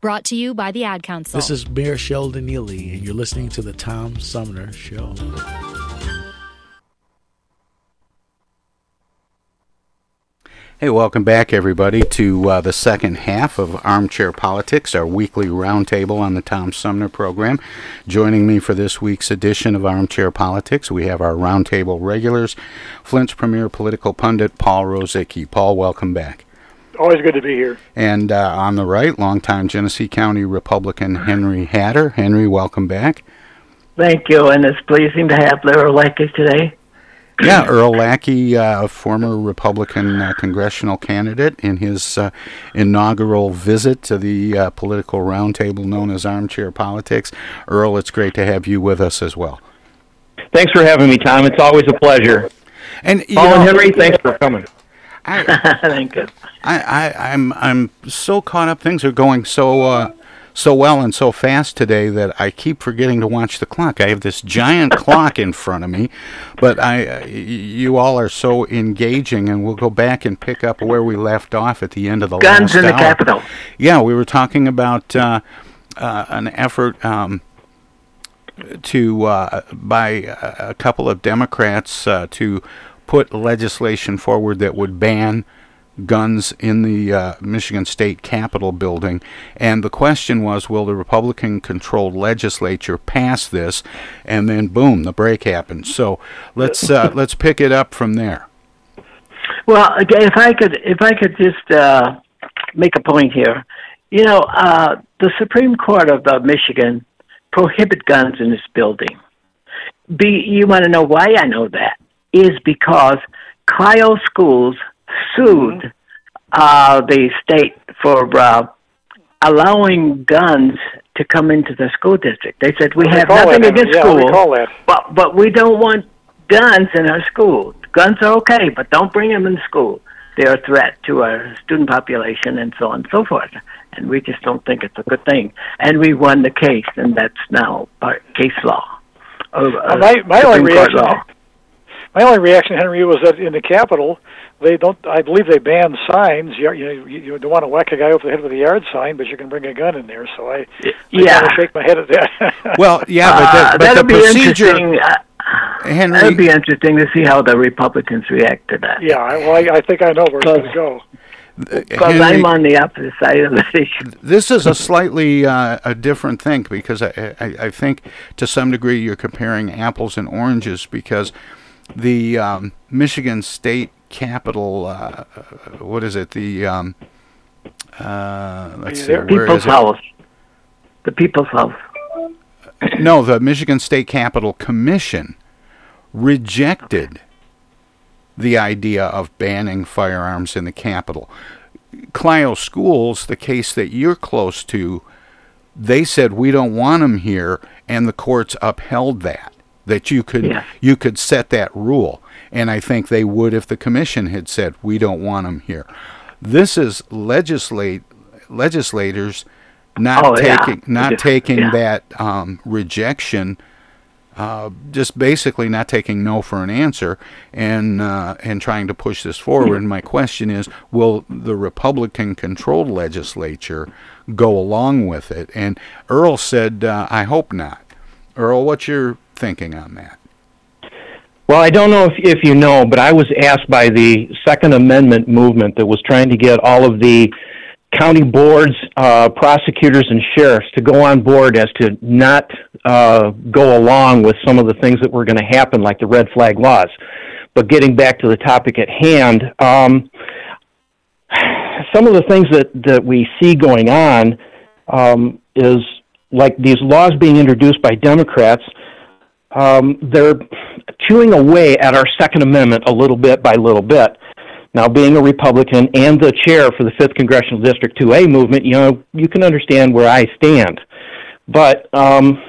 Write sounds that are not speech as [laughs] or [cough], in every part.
Brought to you by the Ad Council. This is Mayor Sheldon Neeley, and you're listening to the Tom Sumner Show. Hey, welcome back, everybody, to uh, the second half of Armchair Politics, our weekly roundtable on the Tom Sumner program. Joining me for this week's edition of Armchair Politics, we have our roundtable regulars, Flint's premier political pundit, Paul Rosicki. Paul, welcome back. Always good to be here. And uh, on the right, longtime Genesee County Republican Henry Hatter. Henry, welcome back. Thank you, and it's pleasing to have Earl Lackey today. Yeah, Earl Lackey, uh, former Republican uh, congressional candidate, in his uh, inaugural visit to the uh, political roundtable known as Armchair Politics. Earl, it's great to have you with us as well. Thanks for having me, Tom. It's always a pleasure. And Paul and Henry, thanks for coming. I, [laughs] Thank you. I, I, I'm I'm so caught up. Things are going so uh, so well and so fast today that I keep forgetting to watch the clock. I have this giant clock in front of me, but I uh, you all are so engaging, and we'll go back and pick up where we left off at the end of the Guns last in the hour. Capitol. Yeah, we were talking about uh, uh, an effort. Um, to uh, by a a couple of Democrats uh, to put legislation forward that would ban guns in the uh, Michigan State Capitol building, and the question was, will the Republican-controlled legislature pass this? And then, boom, the break happened. So let's uh, [laughs] let's pick it up from there. Well, again, if I could, if I could just uh, make a point here, you know, uh, the Supreme Court of uh, Michigan prohibit guns in this building. Be you want to know why I know that is because Clio Schools sued uh, the state for uh, allowing guns to come into the school district. They said we have nothing against yeah, school, but but we don't want guns in our school. Guns are okay, but don't bring them in school. They're a threat to our student population and so on and so forth. And we just don't think it's a good thing. And we won the case, and that's now part case law. Uh, uh, my my only Court reaction, law. My only reaction, Henry, was that in the Capitol, they don't. I believe they ban signs. You you, you don't want to whack a guy over the head with a yard sign, but you can bring a gun in there. So I, I Yeah. kinda shake my head at that. [laughs] Well, yeah, but, Uh, that, but that'll the be procedure, interesting. Uh, Henry. That'd be interesting to see how the Republicans react to that. yeah, well, I, I think I know where it's going to go. Because Henry- I'm on the opposite side of the issue. this is a slightly uh, a different thing because I, I, I think to some degree you're comparing apples and oranges because the um, Michigan State Capitol, uh, what is it? The um, uh, let's see, where People's is it? House. The People's House. [coughs] No, the Michigan State Capitol Commission rejected the idea of banning firearms in the Capitol. Clio Schools, the case that you're close to, they said we don't want them here, and the courts upheld that that you could Yeah. you could set that rule, and I think they would if the commission had said we don't want them here. This is legislate legislators not Oh, yeah. taking not Yeah. taking Yeah. that um, rejection uh, just basically not taking no for an answer and uh, and trying to push this forward. And my question is, will the Republican-controlled legislature go along with it? And Earl said, uh, "I hope not." Earl, what's your thinking on that? Well, I don't know if, if you know, but I was asked by the Second Amendment movement that was trying to get all of the county boards, uh, prosecutors, and sheriffs to go on board as to not uh, go along with some of the things that were going to happen, like the red flag laws. But getting back to the topic at hand, um, some of the things that, that we see going on um, is like these laws being introduced by Democrats. Um, they're chewing away at our Second Amendment a little bit by little bit. Now, being a Republican and the chair for the 5th Congressional District 2A movement, you know, you can understand where I stand. But um,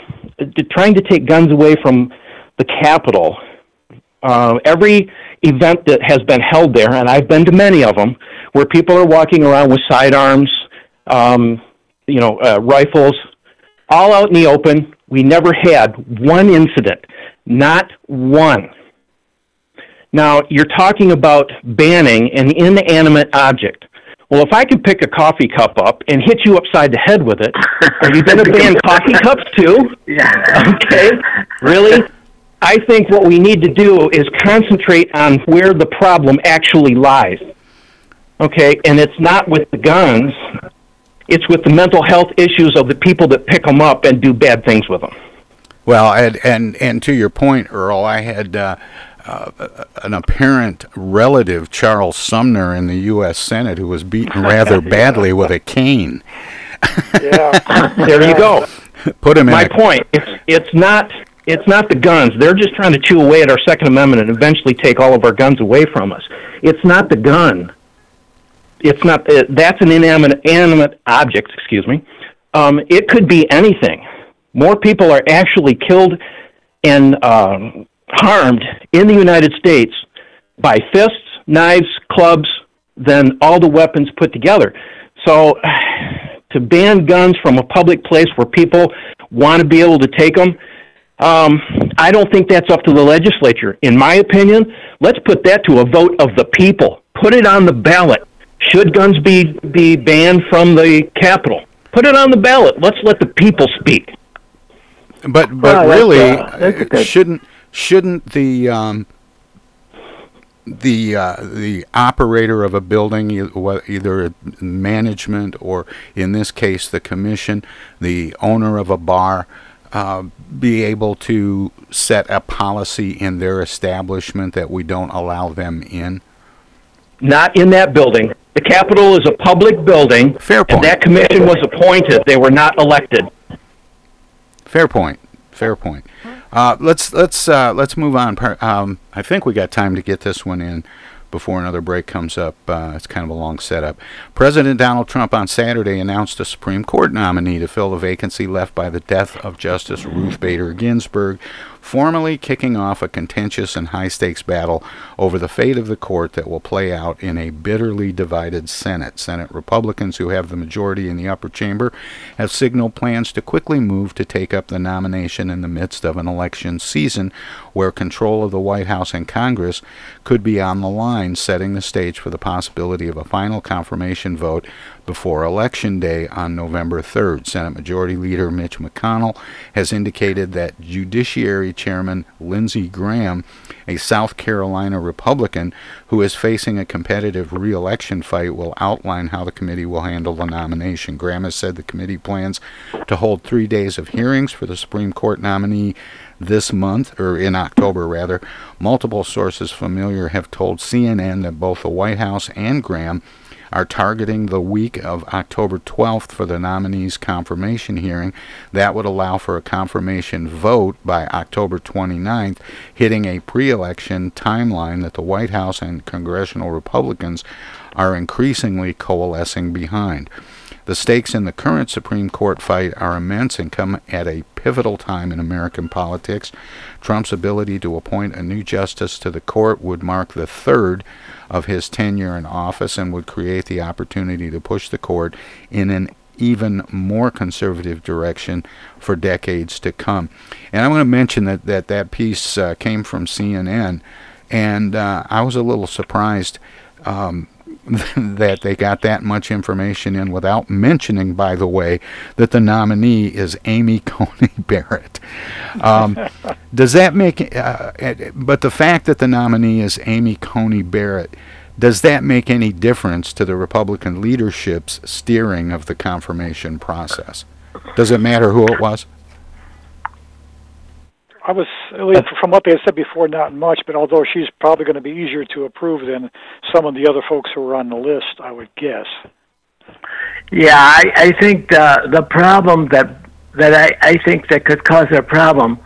trying to take guns away from the Capitol, uh, every event that has been held there, and I've been to many of them, where people are walking around with sidearms, um, you know, uh, rifles, all out in the open. We never had one incident, not one. Now, you're talking about banning an inanimate object. Well, if I could pick a coffee cup up and hit you upside the head with it, are you going to ban [laughs] coffee cups too? Yeah. Okay. Really? I think what we need to do is concentrate on where the problem actually lies. Okay, and it's not with the guns, it's with the mental health issues of the people that pick them up and do bad things with them. Well, and and, and to your point, Earl, I had uh, uh, an apparent relative, Charles Sumner, in the U.S. Senate, who was beaten [laughs] rather badly with a cane. yeah, [laughs] there you go. Put him in. My a, point. It's it's not it's not the guns. They're just trying to chew away at our Second Amendment and eventually take all of our guns away from us. It's not the gun. It's not. Uh, that's an inanimate, inanimate object. Excuse me. Um, it could be anything. More people are actually killed and um, harmed in the United States by fists, knives, clubs than all the weapons put together. So [sighs] to ban guns from a public place where people want to be able to take them, um, I don't think that's up to the legislature. In my opinion, let's put that to a vote of the people. Put it on the ballot. Should guns be, be banned from the Capitol? Put it on the ballot. Let's let the people speak. But but Well, really, that's, uh, that's a good- shouldn't shouldn't the um, the uh, the operator of a building, either management or in this case the commission, the owner of a bar, uh, be able to set a policy in their establishment that we don't allow them in? Not in that building. The Capitol is a public building. Fair point. And that commission was appointed. They were not elected. Fair point. Fair point. Uh, let's let's uh, let's move on. Um, I think we got time to get this one in before another break comes up. Uh, it's kind of a long setup. President Donald Trump on Saturday announced a Supreme Court nominee to fill the vacancy left by the death of Justice Ruth Bader Ginsburg, formally kicking off a contentious and high stakes battle over the fate of the court that will play out in a bitterly divided Senate. Senate Republicans, who have the majority in the upper chamber, have signaled plans to quickly move to take up the nomination in the midst of an election season where control of the White House and Congress could be on the line, setting the stage for the possibility of a final confirmation vote before Election Day on November 3rd. Senate Majority Leader Mitch McConnell has indicated that Judiciary Chairman Lindsey Graham, a South Carolina Republican who is facing a competitive re-election fight, will outline how the committee will handle the nomination. Graham has said the committee plans to hold three days of hearings for the Supreme Court nominee this month, or in October rather. Multiple sources familiar have told CNN that both the White House and Graham are targeting the week of October 12th for the nominee's confirmation hearing. That would allow for a confirmation vote by October 29th, hitting a pre election timeline that the White House and congressional Republicans are increasingly coalescing behind. The stakes in the current Supreme Court fight are immense and come at a pivotal time in American politics. Trump's ability to appoint a new justice to the court would mark the third of his tenure in office and would create the opportunity to push the court in an even more conservative direction for decades to come. And I want to mention that that, that piece uh, came from CNN, and uh, I was a little surprised. Um, [laughs] that they got that much information in without mentioning, by the way, that the nominee is Amy [laughs] Coney Barrett. Um, [laughs] does that make? Uh, but the fact that the nominee is Amy Coney Barrett, does that make any difference to the Republican leadership's steering of the confirmation process? Does it matter who it was? I was, at least from what they had said before, not much, but although she's probably going to be easier to approve than some of the other folks who were on the list, I would guess. Yeah, I, I think the the problem that that I, I think that could cause a problem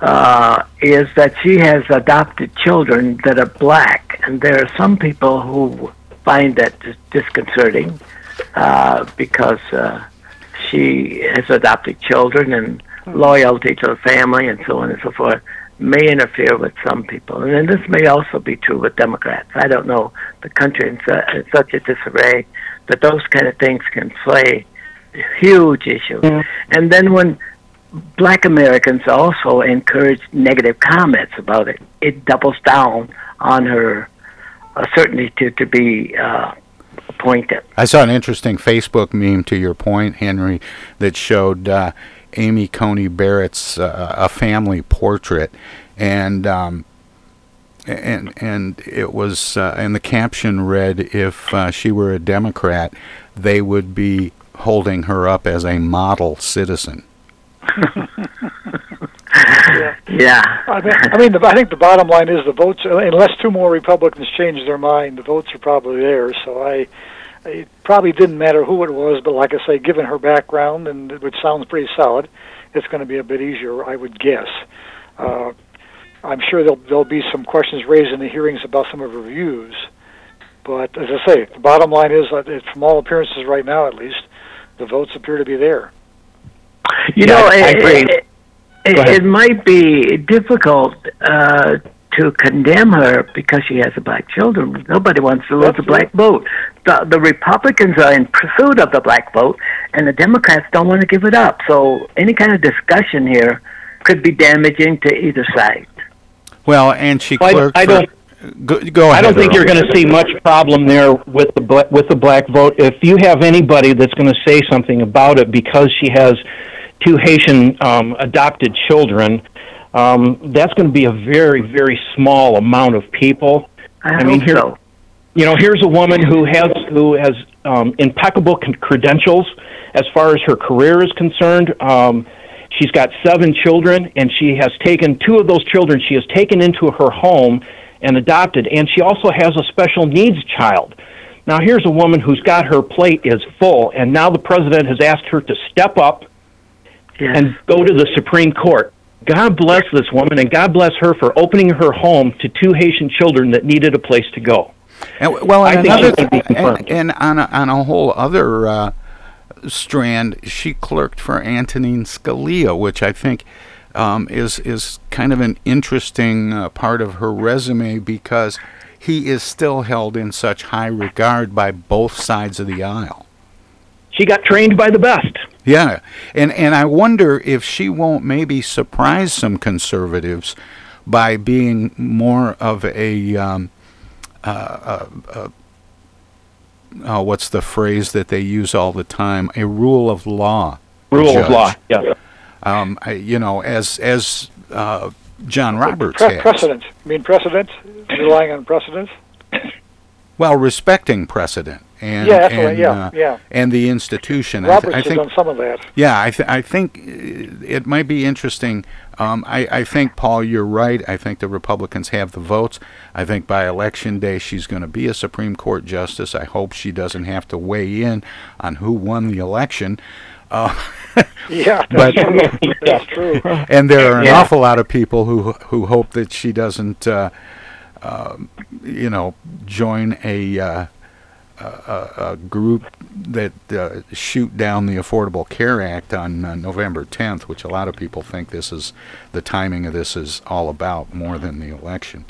uh, is that she has adopted children that are black, and there are some people who find that disconcerting uh, because uh, she has adopted children and loyalty to the family and so on and so forth may interfere with some people. And then this may also be true with Democrats. I don't know. The country is in such a disarray that those kind of things can play huge issues. Mm. And then when black Americans also encourage negative comments about it, it doubles down on her uh, certainty to, to be uh, appointed. I saw an interesting Facebook meme to your point, Henry, that showed uh, Amy Coney Barrett's uh, a family portrait, and um, and and it was uh, and the caption read, "If uh, she were a Democrat, they would be holding her up as a model citizen." yeah. [laughs] yeah. I mean, I mean, the, I think the bottom line is the votes. Unless two more Republicans change their mind, the votes are probably there. So I, it probably didn't matter who it was, but like I say, given her background and which sounds pretty solid, it's going to be a bit easier, I would guess. Uh, I'm sure there'll there'll be some questions raised in the hearings about some of her views, but as I say, the bottom line is that from all appearances right now, at least, the votes appear to be there. You yeah, know, I, I it, it, it, it, might be difficult uh, to condemn her because she has a black children. Nobody wants to lose That's a black vote. The, the Republicans are in pursuit of the black vote, and the Democrats don't want to give it up. So any kind of discussion here could be damaging to either side. Well, and she clerked. I, I don't. Go, go ahead. I don't think Earl. you're going to see much problem there with the with the black vote. If you have anybody that's going to say something about it because she has two Haitian um, adopted children, um, that's going to be a very, very small amount of people. I, I mean, here, so. You know, here's a woman who has who has um, impeccable con- credentials as far as her career is concerned. Um, she's got seven children, and she has taken two of those children. She has taken into her home and adopted, and she also has a special needs child. Now, here's a woman who's got her plate is full, and now the president has asked her to step up yes. and go to the Supreme Court. God bless this woman and God bless her for opening her home to two Haitian children that needed a place to go. And, well, and another th- and, and, on a, on a whole other uh, strand, she clerked for Antonin Scalia, which I think um, is is kind of an interesting uh, part of her resume because he is still held in such high regard by both sides of the aisle. She got trained by the best. Yeah, and and I wonder if she won't maybe surprise some conservatives by being more of a, um, uh, uh, uh, oh, what's the phrase that they use all the time? A rule of law. Rule judge. of law. Yeah. Um, I, you know, as as uh, John Roberts Pre- precedent. I mean precedent, relying on precedent. Well, respecting precedent and yeah, and, yeah, uh, yeah. and the institution. Roberts I, th- I think, some of that. Yeah, I, th- I think it might be interesting. Um, I, I think Paul, you're right. I think the Republicans have the votes. I think by election day she's going to be a Supreme Court justice. I hope she doesn't have to weigh in on who won the election. Uh, [laughs] yeah, but that's true. And there are an yeah. awful lot of people who who hope that she doesn't. Uh, uh, you know, join a, uh, a, a, group that uh, shoot down the Affordable Care Act on uh, November 10th, which a lot of people think this is the timing of this is all about more than the election.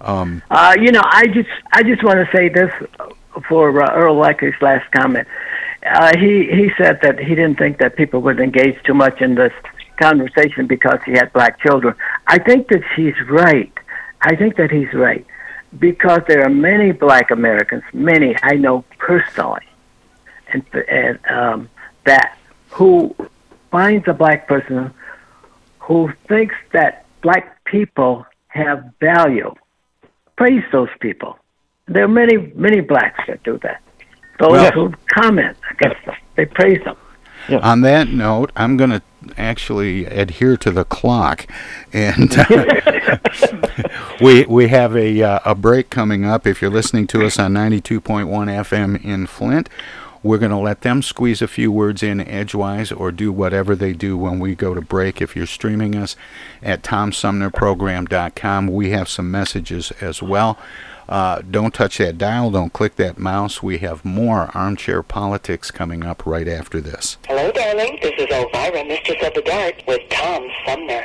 Um, uh, you know, I just I just want to say this for uh, Earl Lackey's last comment. uh, he he said that he didn't think that people would engage too much in this conversation because he had black children. I think that he's right. I think that he's right because there are many black Americans, many I know personally, and, and um, that who finds a black person who thinks that black people have value. Praise those people. There are many, many blacks that do that. Those well, who comment against them, they praise them. Yeah. On that note, I'm going to actually adhere to the clock, and uh, [laughs] we we have a uh, a break coming up. If you're listening to us on 92.1 FM in Flint, we're going to let them squeeze a few words in edgewise or do whatever they do when we go to break. If you're streaming us at tomsumnerprogram.com, we have some messages as well. Uh, don't touch that dial. Don't click that mouse. We have more armchair politics coming up right after this. Hello, darling. This is Elvira, Mistress of the Dark, with Tom Sumner.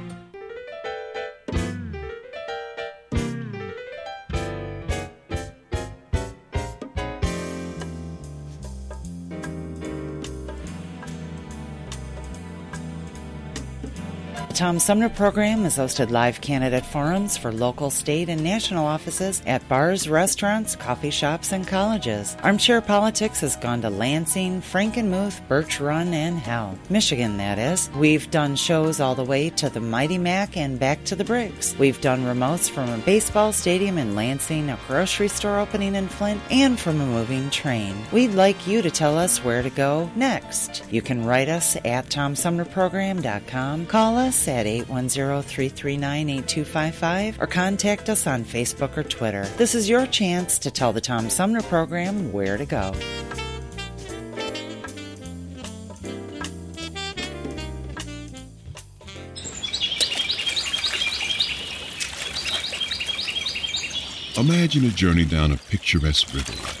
Tom Sumner program has hosted live candidate forums for local, state, and national offices at bars, restaurants, coffee shops, and colleges. Armchair Politics has gone to Lansing, Frankenmuth, Birch Run, and Hell. Michigan, that is. We've done shows all the way to the Mighty Mac and back to the Briggs. We've done remotes from a baseball stadium in Lansing, a grocery store opening in Flint, and from a moving train. We'd like you to tell us where to go next. You can write us at TomSumnerProgram.com, call us at 810-339-8255 or contact us on Facebook or Twitter. This is your chance to tell the Tom Sumner program where to go. Imagine a journey down a picturesque river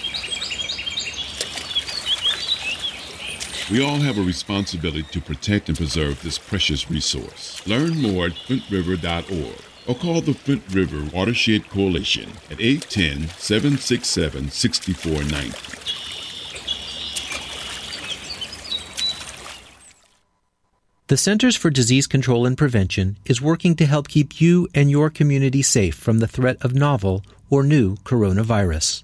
We all have a responsibility to protect and preserve this precious resource. Learn more at flintriver.org or call the Flint River Watershed Coalition at 810 767 6490. The Centers for Disease Control and Prevention is working to help keep you and your community safe from the threat of novel or new coronavirus.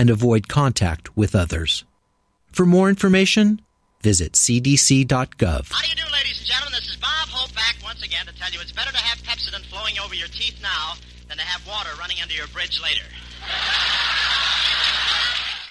and avoid contact with others. For more information, visit cdc.gov. How do you do, ladies and gentlemen? This is Bob Hope back once again to tell you it's better to have Pepsodent flowing over your teeth now than to have water running under your bridge later.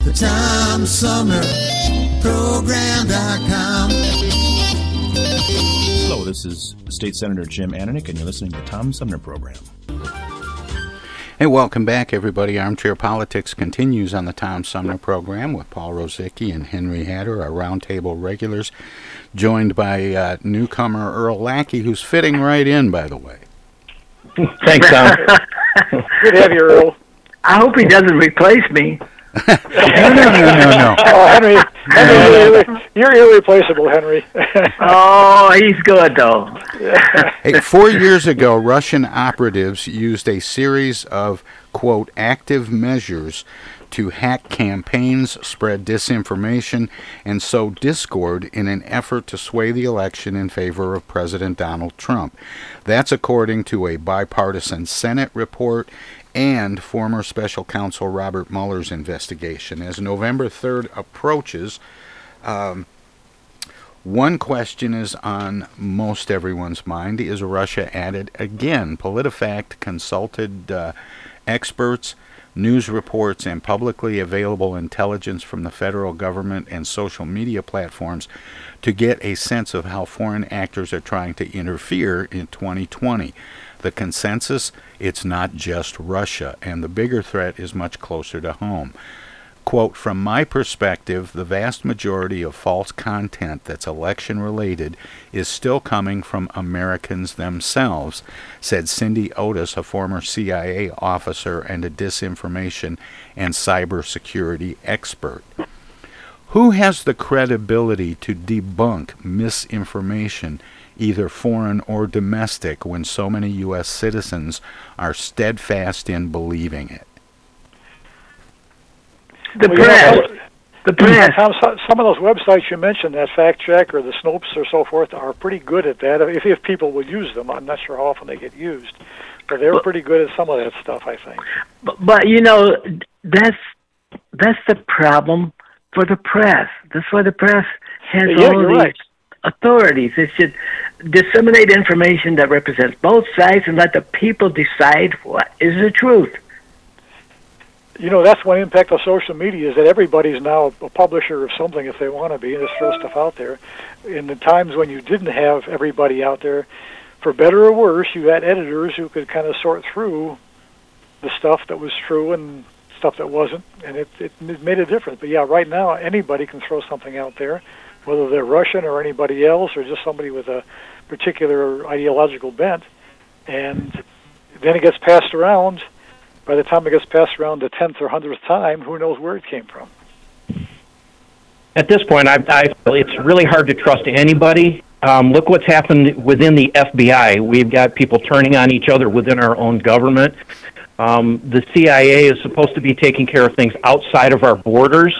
The Tom Sumner Program.com. Hello, this is State Senator Jim Ananich, and you're listening to the Tom Sumner Program. Hey, welcome back, everybody. Armchair Politics continues on the Tom Sumner program with Paul Rosicki and Henry Hatter, our roundtable regulars, joined by uh, newcomer Earl Lackey, who's fitting right in, by the way. Thanks, Tom. [laughs] Good to have you, Earl. I hope he doesn't replace me. No, no, no, no, no. [laughs] Oh, Henry, Henry you're uh, irreplaceable, Henry. [laughs] oh, he's good though. hey, four years ago, Russian operatives used a series of quote active measures to hack campaigns, spread disinformation, and sow discord in an effort to sway the election in favor of President Donald Trump. That's according to a bipartisan Senate report and former special counsel Robert Mueller's investigation. As November 3rd approaches, um, one question is on most everyone's mind is Russia at it again? PolitiFact consulted uh, experts, news reports, and publicly available intelligence from the federal government and social media platforms to get a sense of how foreign actors are trying to interfere in 2020. The consensus it's not just Russia, and the bigger threat is much closer to home. Quote, from my perspective, the vast majority of false content that's election related is still coming from Americans themselves, said Cindy Otis, a former CIA officer and a disinformation and cybersecurity expert. Who has the credibility to debunk misinformation either foreign or domestic, when so many U.S. citizens are steadfast in believing it? The press. The press. Tom, some of those websites you mentioned, that fact check or the Snopes or so forth, are pretty good at that. If, if people will use them, I'm not sure how often they get used, but they're pretty good at some of that stuff. I think. But, but you know, that's that's the problem for the press. That's why the press has yeah, all you're these right. authorities. It should disseminate information that represents both sides and let the people decide what is the truth. You know, that's one impact of social media is that everybody's now a publisher of something if they want to be and just throw stuff out there. In the times when you didn't have everybody out there, for better or worse, you had editors who could kind of sort through the stuff that was true and stuff that wasn't, and it, it, made a difference. But yeah, right now anybody can throw something out there, whether they're Russian or anybody else or just somebody with a particular ideological bent, and then it gets passed around. By the time it gets passed around the tenth or hundredth time, who knows where it came from? At this point, I, I feel it's really hard to trust anybody. Um, look what's happened within the FBI. We've got people turning on each other within our own government. Um, the CIA is supposed to be taking care of things outside of our borders.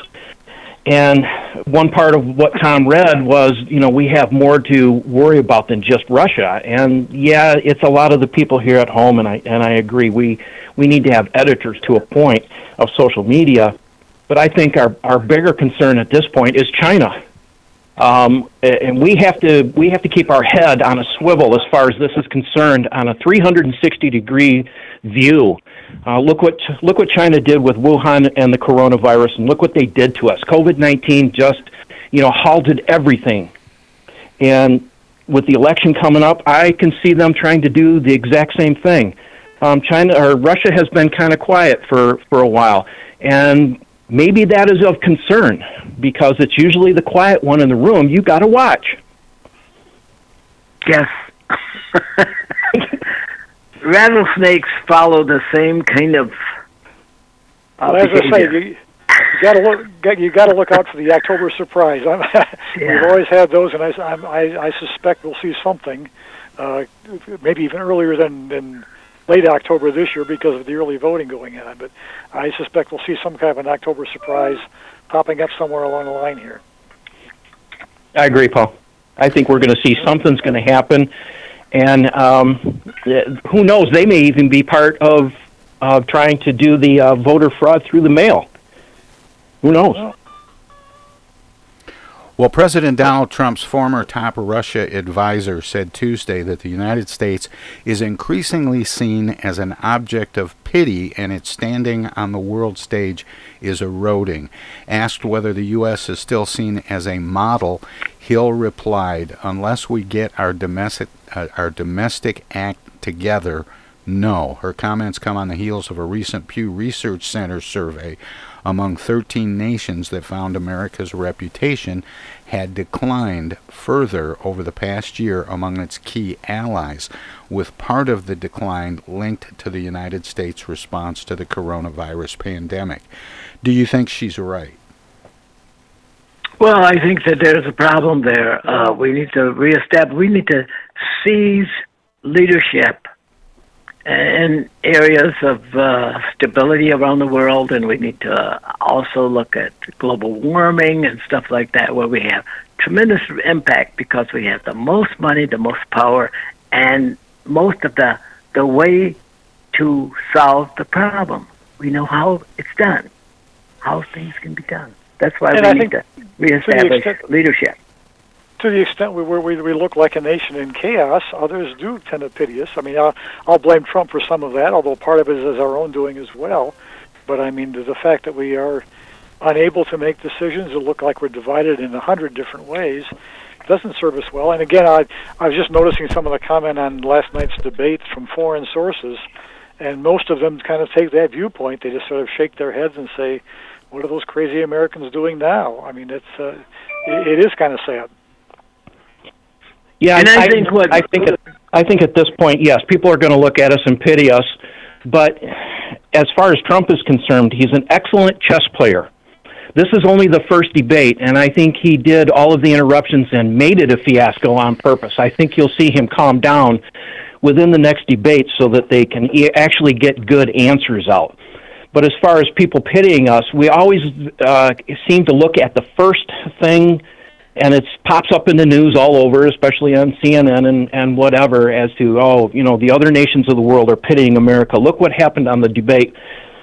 And one part of what Tom read was, you know, we have more to worry about than just Russia. And yeah, it's a lot of the people here at home, and I and I agree. We we need to have editors to a point of social media, but I think our our bigger concern at this point is China. Um, and we have to we have to keep our head on a swivel as far as this is concerned on a 360 degree view. Uh, look what look what China did with Wuhan and the coronavirus, and look what they did to us. COVID nineteen just you know halted everything, and with the election coming up, I can see them trying to do the exact same thing. Um, China or Russia has been kind of quiet for for a while, and maybe that is of concern because it's usually the quiet one in the room you got to watch. Yes. [laughs] Rattlesnakes follow the same kind of. Uh, well, as I say, you, you got to look. You got to look out for the October surprise. I'm, [laughs] Yeah. We've always had those, and I, I'm- I, I suspect we'll see something, uh, maybe even earlier than than late October this year because of the early voting going on. But I suspect we'll see some kind of an October surprise popping up somewhere along the line here. I agree, Paul. I think we're going to see something's going to happen, and um, who knows? They may even be part of uh, trying to do the uh, voter fraud through the mail. Who knows? Well, President Donald Trump's former top Russia advisor said Tuesday that the United States is increasingly seen as an object of pity and its standing on the world stage is eroding. Asked whether the U.S. is still seen as a model, Hill replied, Unless we get our domestic, uh, our domestic act together, no. Her comments come on the heels of a recent Pew Research Center survey among 13 nations that found America's reputation had declined further over the past year among its key allies, with part of the decline linked to the United States' response to the coronavirus pandemic. Do you think she's right? Well, I think that there's a problem there. Uh, we need to reestablish, we need to seize leadership in areas of uh, stability around the world, and we need to also look at global warming and stuff like that, where we have tremendous impact because we have the most money, the most power, and most of the the way to solve the problem. We know how it's done, how things can be done. That's why And we I need to reestablish extent- leadership. to the extent we, we we look like a nation in chaos, others do tend to pity us. I mean, I'll, I'll blame Trump for some of that, although part of it is our own doing as well. But I mean, the, the fact that we are unable to make decisions that look like we're divided in a hundred different ways doesn't serve us well. And again, I I was just noticing some of the comment on last night's debate from foreign sources, and most of them kind of take that viewpoint. They just sort of shake their heads and say, "What are those crazy Americans doing now?" I mean, it's uh, it, it is kind of sad. Yeah, And I think what- I think at, I think at this point, yes, people are going to look at us and pity us. But as far as Trump is concerned, he's an excellent chess player. This is only the first debate, and I think he did all of the interruptions and made it a fiasco on purpose. I think you'll see him calm down within the next debate so that they can e- actually get good answers out. But as far as people pitying us, we always uh, seem to look at the first thing and it pops up in the news all over, especially on CNN and, and whatever, as to, oh, you know, the other nations of the world are pitying America. Look what happened on the debate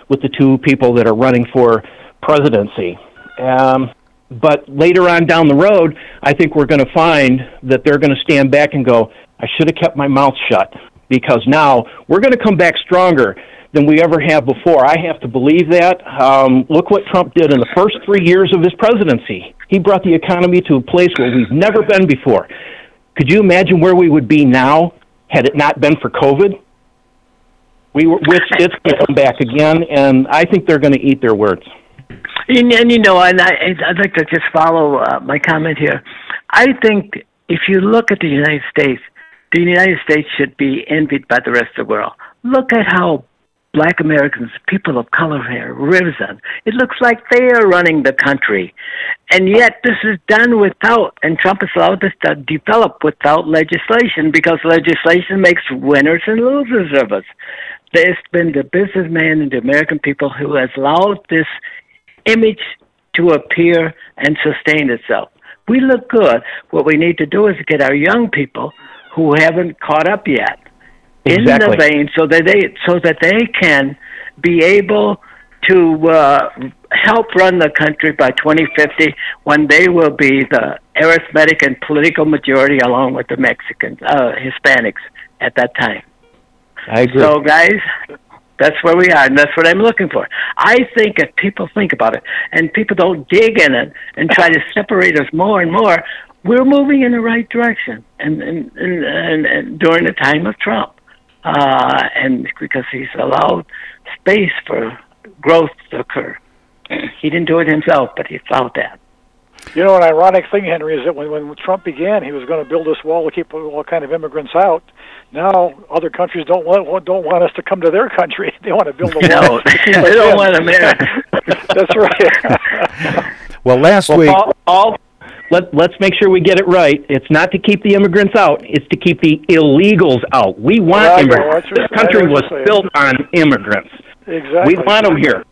with the two people that are running for presidency. Um, but later on down the road, I think we're going to find that they're going to stand back and go, I should have kept my mouth shut because now we're going to come back stronger than we ever have before. I have to believe that. Um, look what Trump did in the first three years of his presidency. He brought the economy to a place where we've never been before. Could you imagine where we would be now had it not been for COVID? We were, which it's going to come back again, and I think they're going to eat their words. And, and you know, and I, I'd like to just follow uh, my comment here. I think if you look at the United States, the United States should be envied by the rest of the world. Look at how black Americans, people of color have risen. It looks like they are running the country. And yet this is done without, and Trump has allowed this to develop without legislation because legislation makes winners and losers of us. There's been the businessman and the American people who has allowed this image to appear and sustain itself. We look good. What we need to do is get our young people who haven't caught up yet in the vein so that they so that they can be able to uh, help run the country by 2050 when they will be the arithmetic and political majority along with the Mexicans, uh, Hispanics at that time. I agree. So, guys, that's where we are, and that's what I'm looking for. I think if people think about it and people don't dig in it and try to separate us more and more, we're moving in the right direction. And and and, and, and during the time of Trump, uh, and because he's allowed space for growth to occur, he didn't do it himself, but he allowed that. You know, an ironic thing, Henry, is that when, when Trump began, he was going to build this wall to keep all kind of immigrants out. Now, other countries don't want don't want us to come to their country. [laughs] They want to build a [laughs] wall. No, to keep us they don't in. want America. [laughs] That's right. Well, last Well, week, Paul, Paul, let let's make sure we get it right. It's not to keep the immigrants out; it's to keep the illegals out. We want Right, immigrants. well, This country was what I'm saying. built on immigrants. Exactly. We want them here.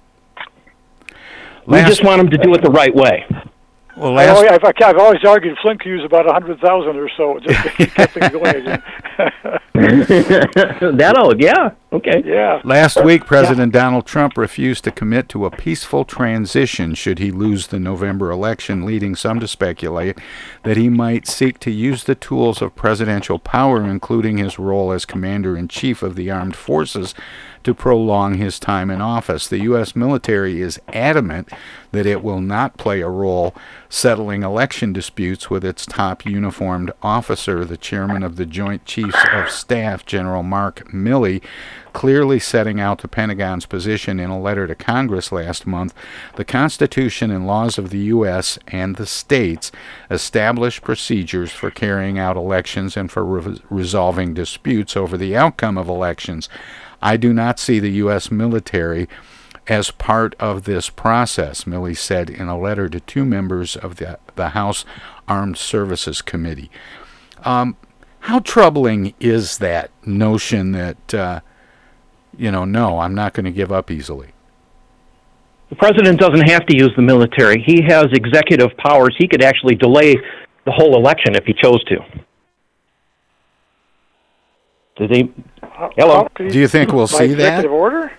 We just want them to do it the right way. Well, I last always, I've, I've always argued Flint could use about a hundred thousand or so just to keep things going. [laughs] [laughs] that old, yeah, okay. Yeah. Last week, President Donald Trump refused to commit to a peaceful transition should he lose the November election, leading some to speculate that he might seek to use the tools of presidential power, including his role as Commander in Chief of the Armed Forces, to prolong his time in office. The U.S. military is adamant that it will not play a role settling election disputes with its top uniformed officer, the chairman of the Joint Chiefs of Staff, General Mark Milley, clearly setting out the Pentagon's position in a letter to Congress last month. The Constitution and laws of the U.S. and the states establish procedures for carrying out elections and for re- resolving disputes over the outcome of elections. I do not see the U.S. military as part of this process, Milley said in a letter to two members of the, the House Armed Services Committee. Um, how troubling is that notion that, uh, you know, no, I'm not going to give up easily? The president doesn't have to use the military. He has executive powers. He could actually delay the whole election if he chose to. Did he? Hello. Do you think we'll see that? order?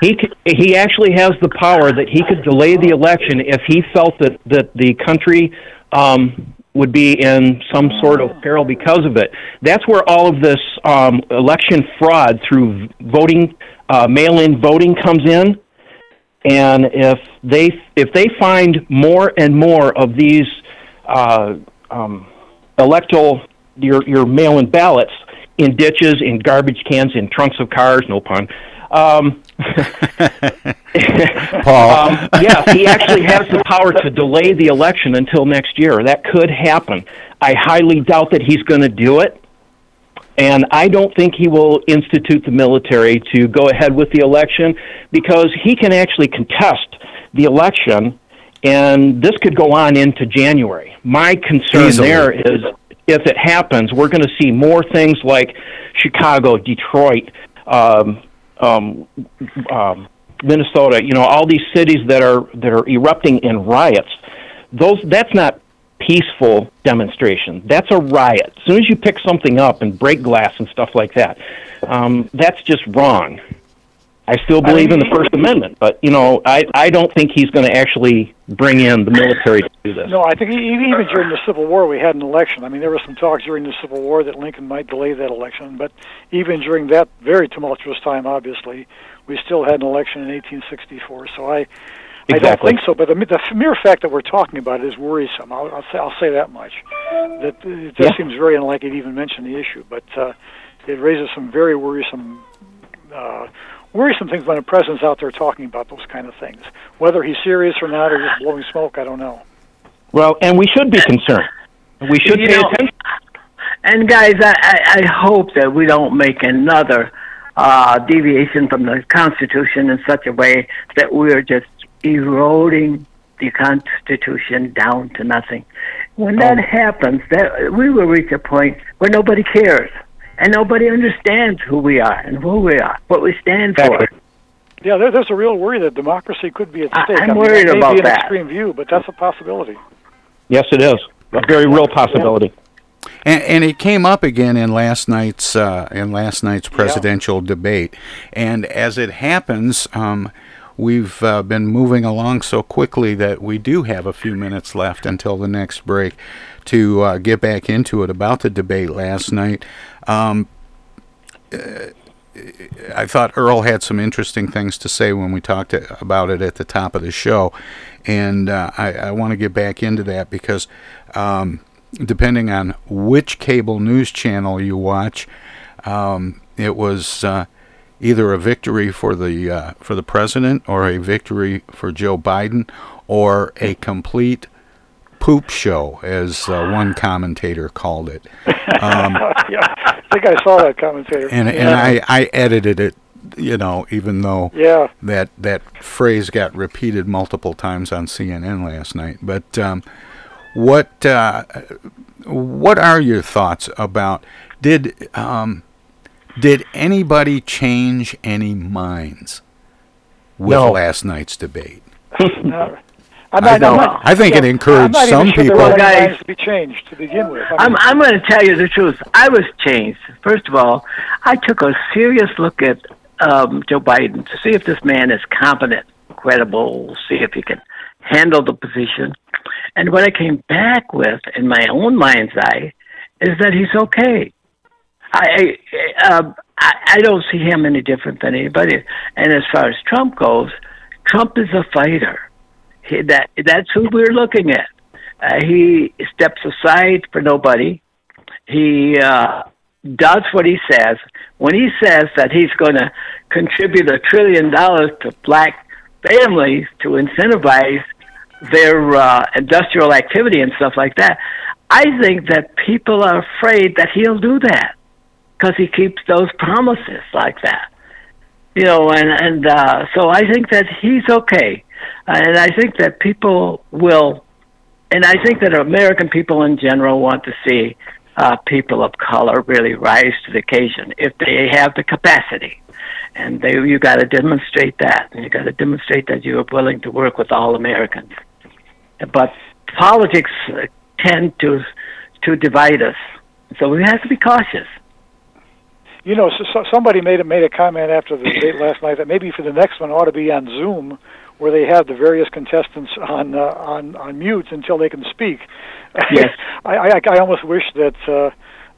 He c- he actually has the power that he could delay the election if he felt that that the country um, would be in some sort of peril because of it. That's where all of this um, election fraud through voting, uh, mail-in voting comes in. And if they if they find more and more of these uh, um, electoral your your mail-in ballots in ditches, in garbage cans, in trunks of cars, no pun. Um, [laughs] Paul. [laughs] um, yes, he actually has the power to delay the election until next year. That could happen. I highly doubt that he's going to do it. And I don't think he will institute the military to go ahead with the election because he can actually contest the election, and this could go on into January. My concern Easily. there is if it happens, we're going to see more things like Chicago, Detroit, um, um, um, Minnesota. You know, all these cities that are that are erupting in riots. Those that's not peaceful demonstration. That's a riot. As soon as you pick something up and break glass and stuff like that, um, that's just wrong. I still believe in the First Amendment, but you know, I I don't think he's going to actually bring in the military to do this. No, I think even during the Civil War we had an election. I mean, there was some talk during the Civil War that Lincoln might delay that election, but even during that very tumultuous time, obviously, we still had an election in 1864. So I, I don't think so. But the, the mere fact that we're talking about it is worrisome. I'll, I'll say I'll say that much. That uh, it just Yeah. seems very unlikely to even mention the issue, but uh, it raises some very worrisome. Uh, worrisome things when a president's out there talking about those kind of things. Whether he's serious or not, or just blowing smoke, I don't know. Well, and we should be concerned. We should You pay know- attention. And guys, I, I, I hope that we don't make another uh, deviation from the Constitution in such a way that we are just eroding the Constitution down to nothing. When that Oh. happens, that we will reach a point where nobody cares and nobody understands who we are and who we are, what we stand for. Yeah, there, there's a real worry that democracy could be at stake. I'm mean, worried that may about be an that. extreme view, but that's a possibility. Yes, it is a very real possibility. And, and it came up again in last night's uh, in last night's presidential debate. And as it happens, um, we've uh, been moving along so quickly that we do have a few minutes left until the next break to uh, get back into it about the debate last night. Um, I thought Earl had some interesting things to say when we talked about it at the top of the show, and uh, I, I want to get back into that because um, depending on which cable news channel you watch, um, it was uh, either a victory for the uh, for the president or a victory for Joe Biden or a complete poop show, as uh, one commentator called it. [laughs] Um, yeah, I think I saw that commentator. and yeah. and I, I edited it, you know, even though Yeah. that that phrase got repeated multiple times on CNN last night. But um, what uh, what are your thoughts about did um, did anybody change any minds with No. last night's debate? [laughs] No. I I'm not, don't- I'm not- I think it I'm encouraged not some sure people- There Guys. to be changed to begin with. I I'm, mean, I'm going to tell you the truth. I was changed. First of all, I took a serious look at um, Joe Biden to see if this man is competent, credible, see if he can handle the position. And what I came back with, in my own mind's eye, is that he's okay. I I, uh, I I don't see him any different than anybody. And as far as Trump goes, Trump is a fighter. He, that that's who we're looking at. Uh, he steps aside for nobody. He uh, does what he says. When he says that he's going to contribute a trillion dollars to black families to incentivize their uh, industrial activity and stuff like that, I think that people are afraid that he'll do that because he keeps those promises like that. You know, and and uh, so I think that he's okay, and I think that people will, and I think that American people in general want to see uh, people of color really rise to the occasion if they have the capacity, and they you got to demonstrate that, and you got to demonstrate that you are willing to work with all Americans. But politics uh, tend to to divide us, so we have to be cautious. you know, so somebody made a made a comment after the debate last night that maybe for the next one ought to be on Zoom, where they have the various contestants on uh, on on mute until they can speak. Yes. [laughs] I, I I almost wish that uh,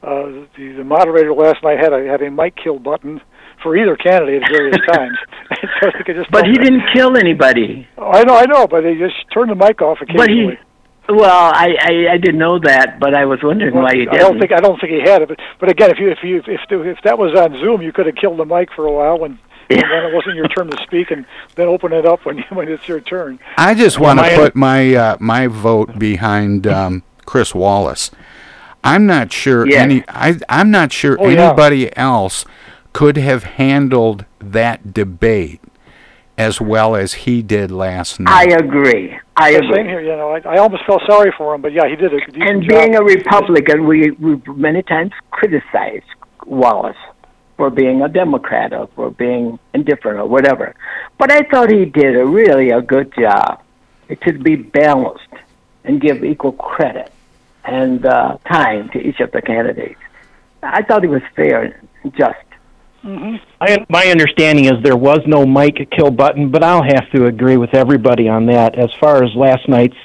uh, the the moderator last night had a had a mic kill button for either candidate at various [laughs] times, [laughs] so they could just. But he didn't kill anybody. Oh, I know, I know, but they just turned the mic off occasionally. But he, well, I, I I didn't know that, but I was wondering why he didn't. don't think I don't think he had it, but but again, if you if you if if that was on Zoom, you could have killed the mic for a while when, when then it wasn't your turn to speak, and then open it up when you, when it's your turn. I just want to put my uh, my vote behind um, Chris Wallace. I'm not sure Yeah. any. I I'm not sure Oh, yeah. anybody else could have handled that debate as well as he did last night. I night. agree. I Same agree. here, you know. I, I almost felt sorry for him, but yeah, he did a decent And job. being a Republican, we we many times criticize Wallace for being a Democrat or for being indifferent or whatever. But I thought he did a really a good job to be balanced and give equal credit and uh, time to each of the candidates. I thought he was fair and just. I, my understanding is there was no mic kill button, but I'll have to agree with everybody on that. As far as last night's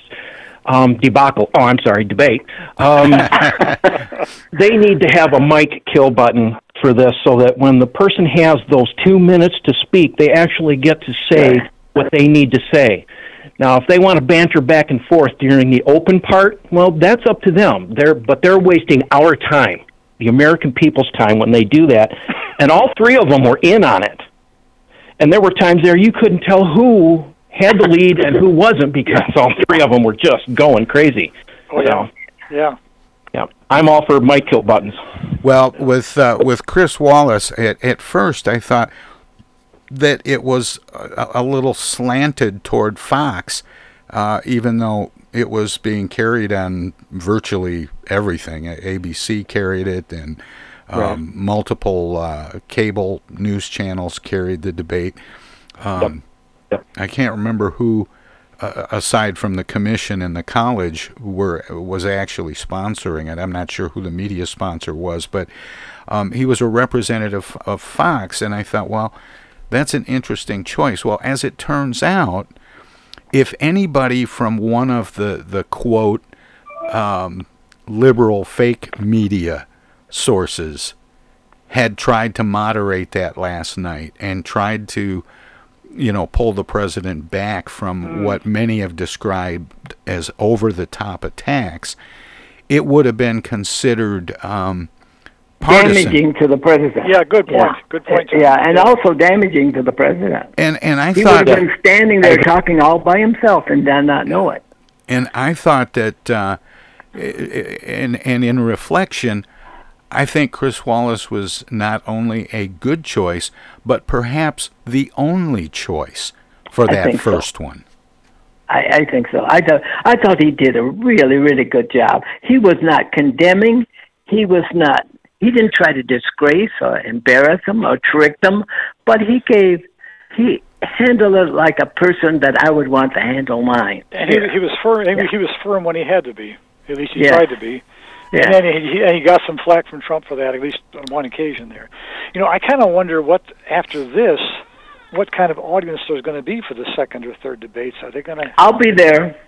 um, debacle, oh, I'm sorry, debate, um, [laughs] they need to have a mic kill button for this so that when the person has those two minutes to speak, they actually get to say what they need to say. Now, if they want to banter back and forth during the open part, well, that's up to them. They're, but they're wasting our time, the American people's time, when they do that. And all three of them were in on it. And there were times there you couldn't tell who had the lead and who wasn't because all three of them were just going crazy. Oh yeah, yeah. Yeah, I'm all for mic kill buttons. Well, with uh, with Chris Wallace, at, at first I thought that it was a, a little slanted toward Fox, uh, even though it was being carried on virtually everything. ABC carried it, and um, Right. multiple uh, cable news channels carried the debate. Um, I can't remember who, uh, aside from the commission and the college, were was actually sponsoring it. I'm not sure who the media sponsor was, but um, he was a representative of Fox, and I thought, well, that's an interesting choice. Well, as it turns out, if anybody from one of the the quote um, liberal fake media sources had tried to moderate that last night and tried to you know pull the president back from what many have described as over the top attacks it would have been considered um, partisan. damaging to the president. Yeah, good point. Yeah. Good point. Yeah, and also damaging to the president. and and I he thought would have been standing there talking all by himself and did not know it. And I thought that, uh, and and in reflection, I think Chris Wallace was not only a good choice, but perhaps the only choice for that think so. first one. I, I think so. I thought I thought he did a really, really good job. He was not condemning. He was not. He didn't try to disgrace or embarrass them or trick them, but he gave. He handled it like a person that I would want to handle mine. And he, he was firm. He, he was firm when he had to be. At least he Yeah. tried to be. Yeah. And then he, he, and he got some flack from Trump for that, at least on one occasion there. You know, I kind of wonder what, after this, what kind of audience there's going to be for the second or third debates. Are they going to. I'll be there.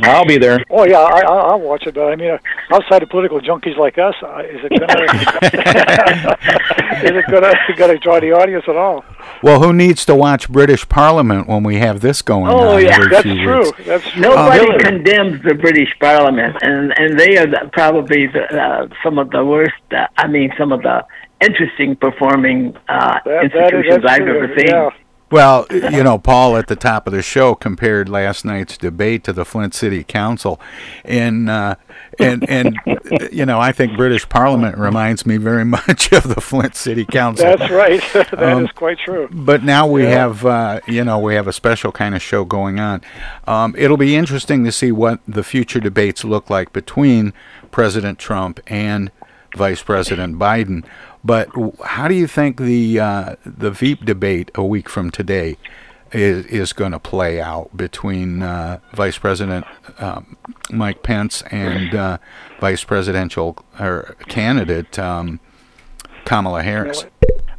I'll be there. Oh, yeah, I, I- I'll watch it, but I mean, uh, outside of political junkies like us, uh, is it going [laughs] to. is it going to going to draw the audience at all? Well, who needs to watch British Parliament when we have this going Oh on yeah, every That's few true. weeks? That's true. Nobody Um, condemns the British Parliament, and and they are the, probably the, uh, some of the worst. Uh, I mean, some of the interesting performing uh, That- that is- institutions that's I've true, ever seen. yeah. Well, you know, Paul at the top of the show compared last night's debate to the Flint City Council, and uh, and and [laughs] you know, I think British Parliament reminds me very [laughs] much of the Flint City Council. That's right. [laughs] That is Um, quite true. But now we Yeah. have, uh, you know, we have a special kind of show going on. Um, it'll be interesting to see what the future debates look like between President Trump and Vice President Biden. But how do you think the uh, the Veep debate a week from today is is going to play out between uh, Vice President um, Mike Pence and uh, Vice Presidential or candidate um, Kamala Harris?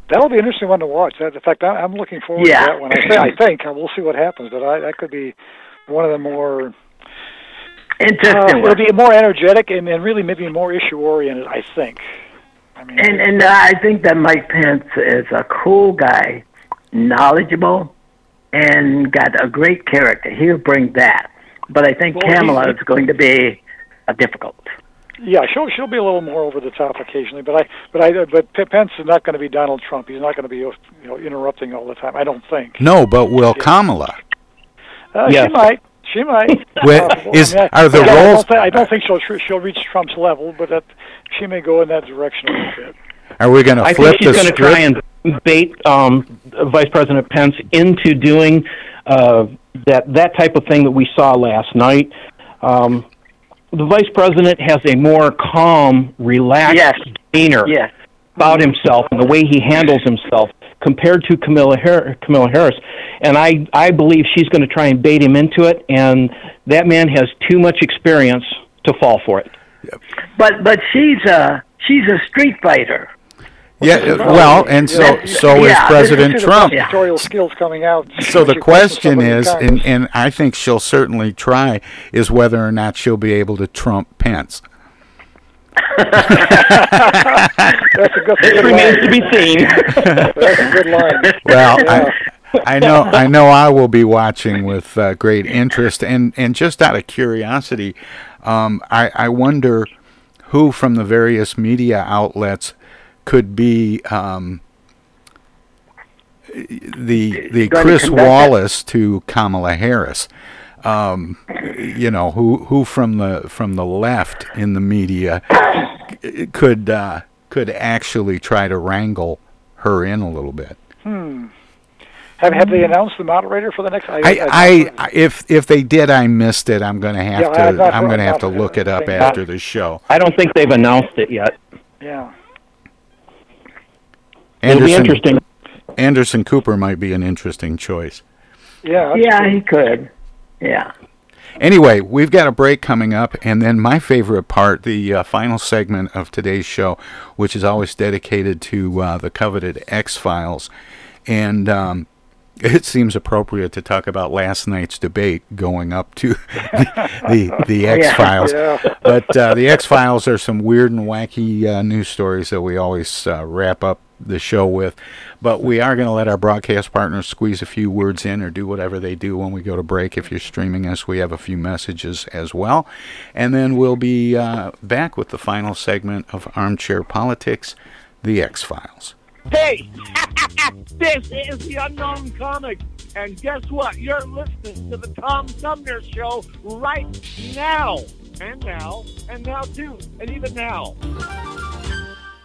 That'll be an interesting one to watch. In fact, I, I'm looking forward Yeah. to that one. I, say, I think uh, we'll see what happens, but I, that could be one of the more Interesting. uh, it'll be more energetic and, and really maybe more issue oriented. I think. I mean, And and I think that Mike Pence is a cool guy, knowledgeable, and got a great character. He'll bring that. But I think Well, he- Kamala is going to be a difficult. yeah, she'll she'll be a little more over the top occasionally, but I but I but Pence is not going to be Donald Trump. He's not going to be you know interrupting all the time. I don't think. No, but will Kamala? Uh, Yes. She might. She might. [laughs] Well, Uh, is- I mean, are the I, I roles- don't, think, I don't think she'll she'll reach Trump's level, but that she may go in that direction a little bit. Are we going to I think she's going to try and bait um, Vice President Pence into doing uh, that that type of thing that we saw last night. Um, the vice president has a more calm, relaxed demeanor Yes. about himself and the way he handles himself compared to Camilla, Har- Camilla Harris. And I, I believe she's going to try and bait him into it, and that man has too much experience to fall for it. But but she's a she's a street fighter. Yeah, uh, well, and so Yeah. so is Yeah. President See the Trump. Editorial skills coming out. So the question is, and, and I think she'll certainly try, is whether or not she'll be able to trump Pence. That's a good, It good remains line. to be seen. That's a good line. Well, Yeah. I, I know I know I will be watching with uh, great interest, and, and just out of curiosity, um, I, I wonder who from the various media outlets could be um, the the Chris conduct it? Wallace to Kamala Harris. Um, you know who who from the from the left in the media could uh, could actually try to wrangle her in a little bit. Hmm. Have have they announced the moderator for the next? I, I, I if if they did, I missed it. I'm going to have Yeah, to. I've not I'm heard going to have to look it up anything. after the show. I don't think they've announced it yet. yeah. It'll be Anderson- interesting. Anderson Cooper might be an interesting choice. Yeah. Yeah, he could. Yeah. Anyway, we've got a break coming up, and then my favorite part, the uh, final segment of today's show, which is always dedicated to uh, the coveted X Files, and um, [laughs] it seems appropriate to talk about last night's debate going up to [laughs] the the, the X [laughs] yeah. Files. Yeah. But uh, the X Files are some weird and wacky uh, news stories that we always uh, wrap up the show with. But we are going to let our broadcast partners squeeze a few words in or do whatever they do when we go to break. If you're streaming us, we have a few messages as well. And then we'll be uh, back with the final segment of Armchair Politics The X Files. Hey, [laughs] this is the Unknown Comic, and guess what? You're listening to the Tom Sumner Show right now, and now, and now too, and even now.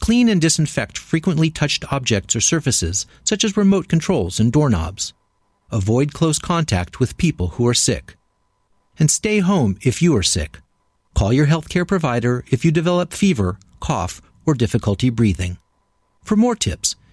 Clean and disinfect frequently touched objects or surfaces, such as remote controls and doorknobs. Avoid close contact with people who are sick. And stay home if you are sick. Call your healthcare provider if you develop fever, cough, or difficulty breathing. For more tips,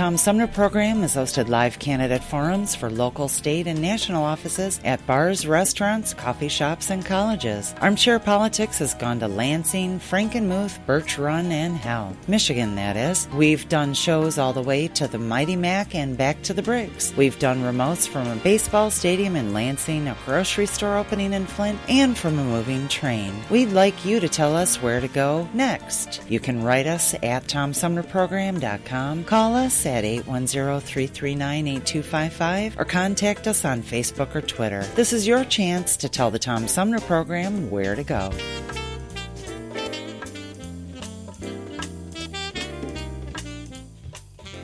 Tom Sumner program has hosted live candidate forums for local, state, and national offices at bars, restaurants, coffee shops, and colleges. Armchair Politics has gone to Lansing, Frankenmuth, Birch Run, and Hell. Michigan, that is. We've done shows all the way to the Mighty Mac and back to the Briggs. We've done remotes from a baseball stadium in Lansing, a grocery store opening in Flint, and from a moving train. We'd like you to tell us where to go next. You can write us at TomSumnerProgram.com, call us at 810-339-8255 or contact us on Facebook or Twitter. This is your chance to tell the Tom Sumner program where to go.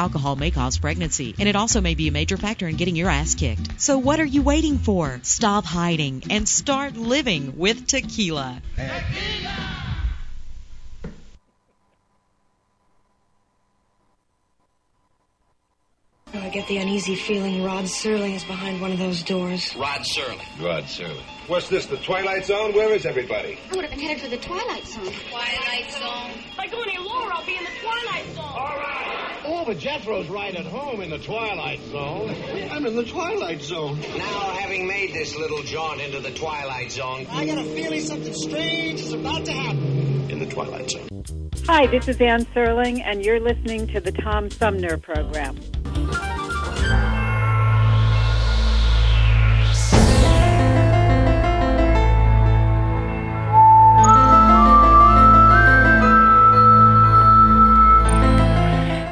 Alcohol may cause pregnancy. And it also may be a major factor in getting your ass kicked. So what are you waiting for? Stop hiding and start living with tequila. I get the uneasy feeling Rod Serling is behind one of those doors. Rod Serling. Rod Serling. What's this, the Twilight Zone? Where is everybody? I would have been headed for the Twilight Zone. Twilight Zone. If I go any lower, I'll be in the Twilight Zone. All right. Oh, but Jethro's right at home in the Twilight Zone. I'm in the Twilight Zone. Now, having made this little jaunt into the Twilight Zone, I got a feeling something strange is about to happen. In the Twilight Zone. Hi, this is Anne Serling, and you're listening to the Tom Sumner Program.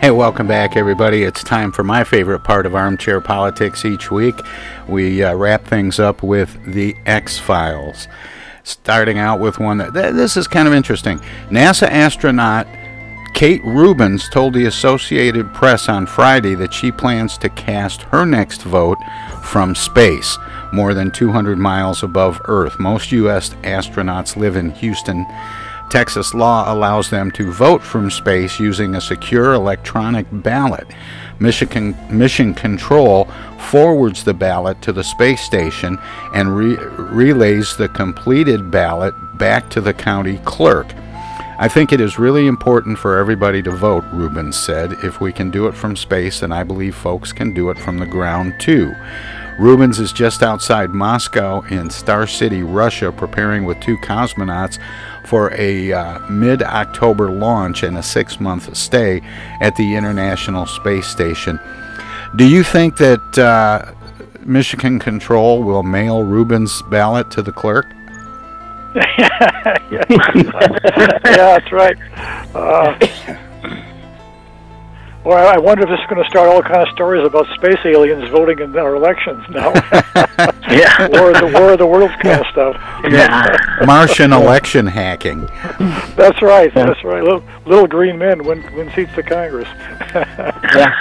Hey, welcome back, everybody. It's time for my favorite part of Armchair Politics each week. We uh, wrap things up with the X Files. Starting out with one that th- this is kind of interesting. NASA astronaut Kate Rubins told the Associated Press on Friday that she plans to cast her next vote from space, more than 200 miles above Earth. Most U.S. astronauts live in Houston. Texas law allows them to vote from space using a secure electronic ballot. Michigan Mission Control forwards the ballot to the space station and re- relays the completed ballot back to the county clerk. I think it is really important for everybody to vote, Rubin said. If we can do it from space, then I believe folks can do it from the ground too. Rubins is just outside Moscow in Star City, Russia, preparing with two cosmonauts for a uh, mid October launch and a six month stay at the International Space Station. Do you think that uh, Michigan Control will mail Rubin's ballot to the clerk? [laughs] yeah, that's right. Uh, [laughs] well, I wonder if this is going to start all kind of stories about space aliens voting in our elections now. [laughs] yeah, war of the war of the worlds kind of stuff. Yeah, Martian election hacking. That's right. That's right. Little, little green men win win seats to Congress. [laughs] yeah.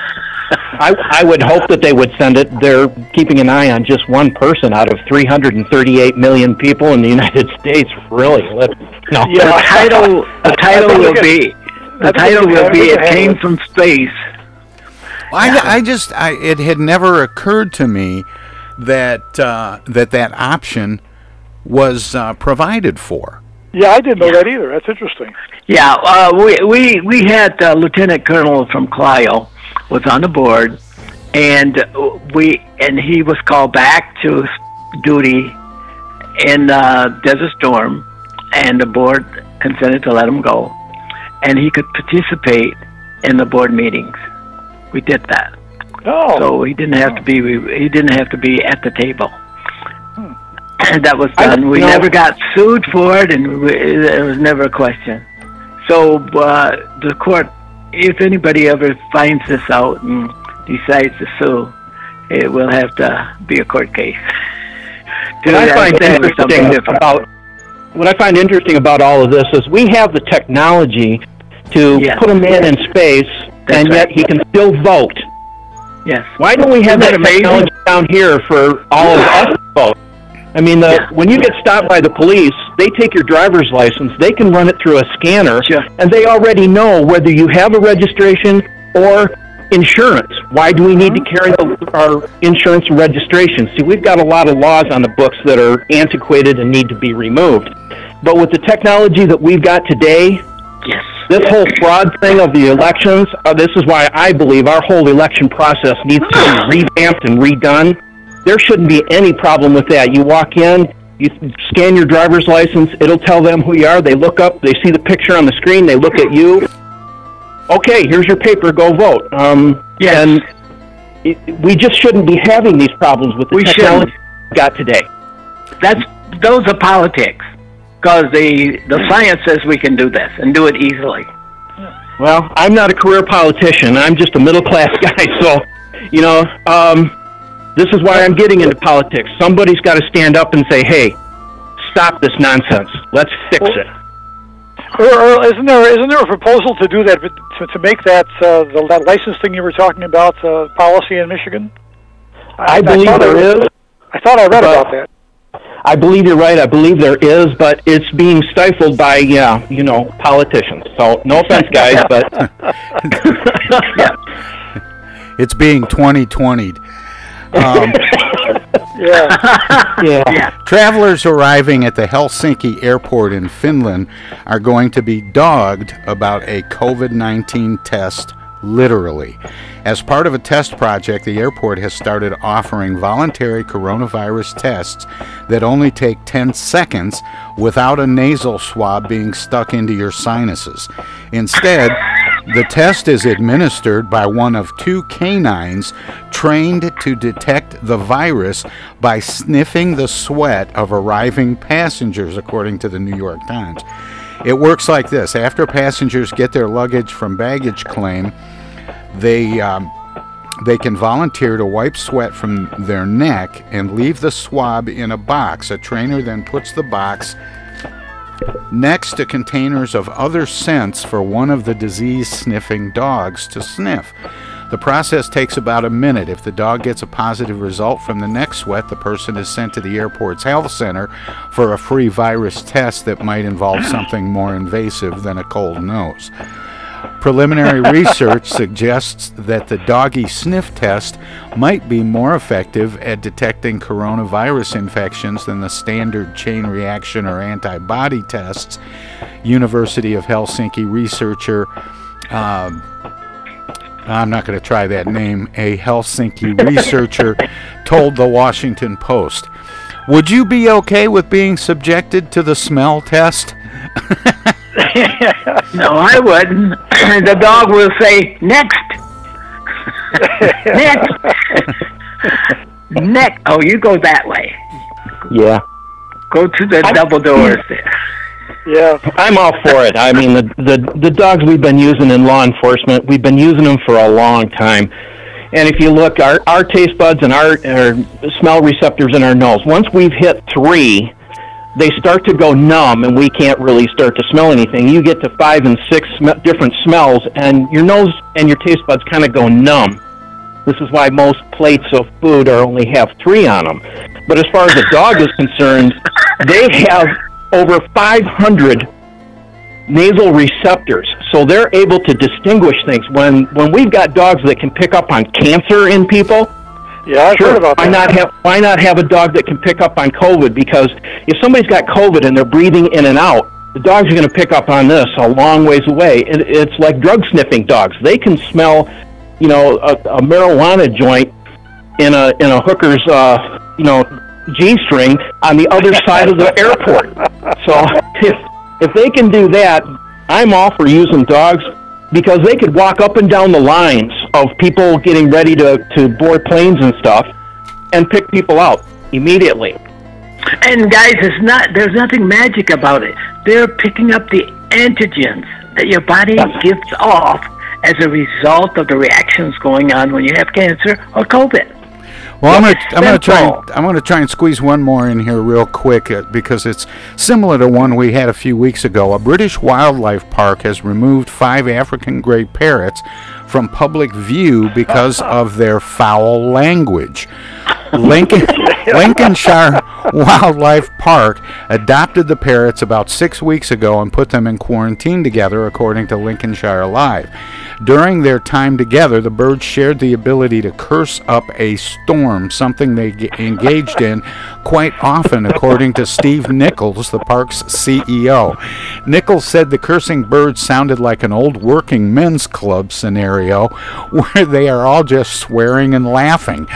I, I would hope that they would send it. They're keeping an eye on just one person out of 338 million people in the United [laughs] States. Really? Let, no. Yeah, the title the title will be the title will be "It Came from Space." I, I just I, it had never occurred to me that uh, that that option was uh, provided for. Yeah, I didn't know that either. That's interesting. Yeah, uh, we we we had uh, Lieutenant Colonel from Clio was on the board, and we and he was called back to duty in uh, Desert Storm, and the board consented to let him go, and he could participate in the board meetings. We did that. Oh. So he didn't have to be he didn't have to be at the table. And [clears throat] that was done. we no. never got sued for it, and we, there was never a question. So uh, the court, if anybody ever finds this out and decides to sue, it will have to be a court case. [laughs] What I find interesting about what I find interesting about all of this is we have the technology to Yes. put a man in space, and yet he can still vote. Yes. Why don't we have Isn't that that amazing? technology down here for all of us to vote? I mean, the, when you get stopped by the police, they take your driver's license, they can run it through a scanner, and they already know whether you have a registration or insurance. Why do we need to carry the, our insurance registration? See, we've got a lot of laws on the books that are antiquated and need to be removed. But with the technology that we've got today, yes. this whole fraud thing of the elections, uh, this is why I believe our whole election process needs to be [sighs] revamped and redone. There shouldn't be any problem with that. You walk in, you scan your driver's license, it'll tell them who you are. They look up, they see the picture on the screen, they look at you. Okay, here's your paper, go vote. Um, And it, we just shouldn't be having these problems with the We technology shouldn't. we've got today. That's those are politics, because the the science says we can do this and do it easily. Well, I'm not a career politician. I'm just a middle class [laughs] guy. So, you know, um, this is why I'm getting into politics. Somebody's got to stand up and say, "Hey, stop this nonsense. Let's fix it." Or, or isn't there isn't there a proposal to do that to, to make that uh, the, that license thing you were talking about uh, policy in Michigan? I believe thought there I, is. I thought I read but- about that. I believe you're right. I believe there is, but it's being stifled by, yeah, you know, politicians. So, no offense, guys, but [laughs] [laughs] It's being 2020'd. Um, [laughs] [laughs] yeah. yeah. Travelers arriving at the Helsinki airport in Finland are going to be dogged about a COVID 19 test, literally. As part of a test project, the airport has started offering voluntary coronavirus tests that only take 10 seconds without a nasal swab being stuck into your sinuses. Instead, the test is administered by one of two canines trained to detect the virus by sniffing the sweat of arriving passengers, according to the New York Times. It works like this after passengers get their luggage from baggage claim, they. Um, they can volunteer to wipe sweat from their neck and leave the swab in a box. A trainer then puts the box next to containers of other scents for one of the disease sniffing dogs to sniff. The process takes about a minute. If the dog gets a positive result from the neck sweat, the person is sent to the airport's health center for a free virus test that might involve something more invasive than a cold nose. Preliminary research suggests that the doggy sniff test might be more effective at detecting coronavirus infections than the standard chain reaction or antibody tests. University of Helsinki researcher, um, I'm not going to try that name, a Helsinki researcher told the Washington Post. Would you be okay with being subjected to the smell test? [laughs] no, I wouldn't. [clears throat] the dog will say, next. [laughs] next. next. Oh, you go that way. Yeah. Go to the double doors there. Yeah. I'm all for it. I mean, the, the the dogs we've been using in law enforcement, we've been using them for a long time. And if you look, our our taste buds and our, our smell receptors in our nose, once we've hit three, they start to go numb, and we can't really start to smell anything. You get to five and six sm- different smells, and your nose and your taste buds kind of go numb. This is why most plates of food are only have three on them. But as far as the dog is concerned, they have over 500 nasal receptors, so they're able to distinguish things. When when we've got dogs that can pick up on cancer in people, Yeah, I've sure, heard about why that. not have why not have a dog that can pick up on COVID? Because if somebody's got COVID and they're breathing in and out, the dogs are going to pick up on this a long ways away. It, it's like drug sniffing dogs; they can smell, you know, a, a marijuana joint in a in a hooker's, uh, you know, g string on the other [laughs] side of the airport. So [laughs] if if they can do that, I'm all for using dogs because they could walk up and down the lines of people getting ready to, to board planes and stuff and pick people out immediately. And guys, it's not. There's nothing magic about it. They're picking up the antigens that your body gives off as a result of the reactions going on when you have cancer or COVID. Well, I'm gonna I'm gonna try and, I'm gonna try and squeeze one more in here real quick uh, because it's similar to one we had a few weeks ago. A British wildlife park has removed five African grey parrots from public view because of their foul language. Lincoln, Lincolnshire [laughs] [laughs] Wildlife Park adopted the parrots about six weeks ago and put them in quarantine together, according to Lincolnshire Live. During their time together, the birds shared the ability to curse up a storm, something they ge- engaged in quite often, according to Steve Nichols, the park's CEO. Nichols said the cursing birds sounded like an old working men's club scenario [laughs] where they are all just swearing and laughing.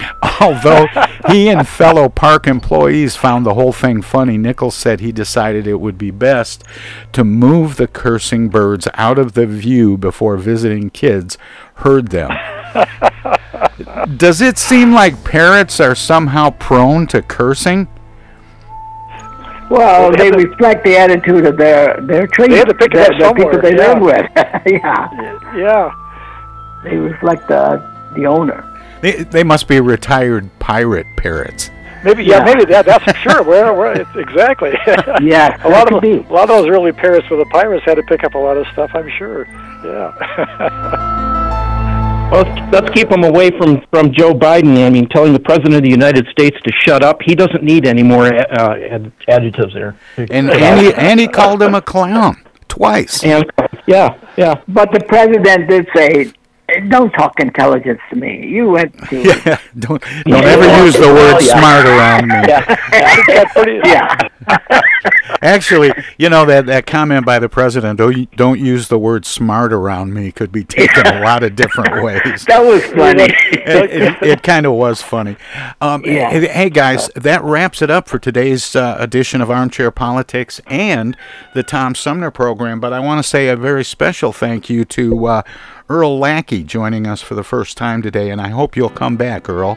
[laughs] Although he and fellow park employees found the whole thing funny, Nichols said he decided it would be best to move the cursing birds out of the view before visiting kids heard them. [laughs] Does it seem like parrots are somehow prone to cursing? Well, they reflect the attitude of their their trees. They had to pick it the, up the people somewhere, they yeah. live with. [laughs] yeah, Yeah. they reflect the the owner. They, they must be retired pirate parrots. Maybe yeah, Yeah. maybe that that's for sure. Where where it's, exactly. [laughs] Yeah, [laughs] a lot of be. a lot of those early parrots with the pirates had to pick up a lot of stuff. I'm sure. Yeah. [laughs] Well, let's, let's keep them away from, from Joe Biden. I mean, telling the president of the United States to shut up. He doesn't need any more uh, ad- adjectives there. And, and, he, and he called him a clown twice. And yeah, yeah. But the president did say, "Don't talk intelligence to me." You went to [laughs] Yeah, don't don't ever use the word Oh, yeah. smart around me. That's pretty. yeah. [laughs] Actually, you know that that comment by the president, "Oh, you don't use the word smart around me," could be taken a lot of different [laughs] ways. That was funny. it, it, it kind of was funny. Um, Yeah. hey, hey, guys, that wraps it up for today's uh, edition of Armchair Politics and the Tom Sumner program. But I want to say a very special thank you to uh, Earl Lackey joining us for the first time today, and I hope you'll come back, Earl.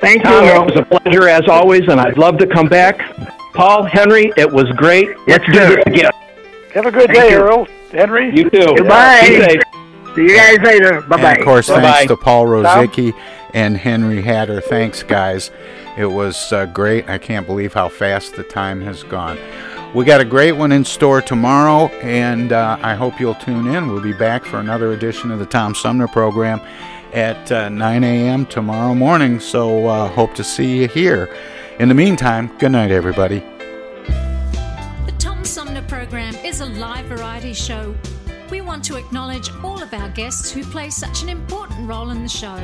Thank Tom, you. it was a pleasure as always, and I'd love to come back. Paul, Henry, it was great. Let's do sir. this again. Have a good Thank day, you. Earl. Henry. You too. Goodbye. Be safe. See you guys later. Bye bye. of course, Bye-bye. thanks to Paul Rozycki and Henry Hatter. Thanks, guys. It was uh, great. I can't believe how fast the time has gone. We got a great one in store tomorrow, and uh, I hope you'll tune in. We'll be back for another edition of the Tom Sumner program at uh, 9 a.m. tomorrow morning. So uh, hope to see you here. In the meantime, good night, everybody. The Tom Sumner program is a live variety show. We want to acknowledge all of our guests who play such an important role in the show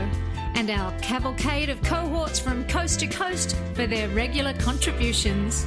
and our cavalcade of cohorts from coast to coast for their regular contributions.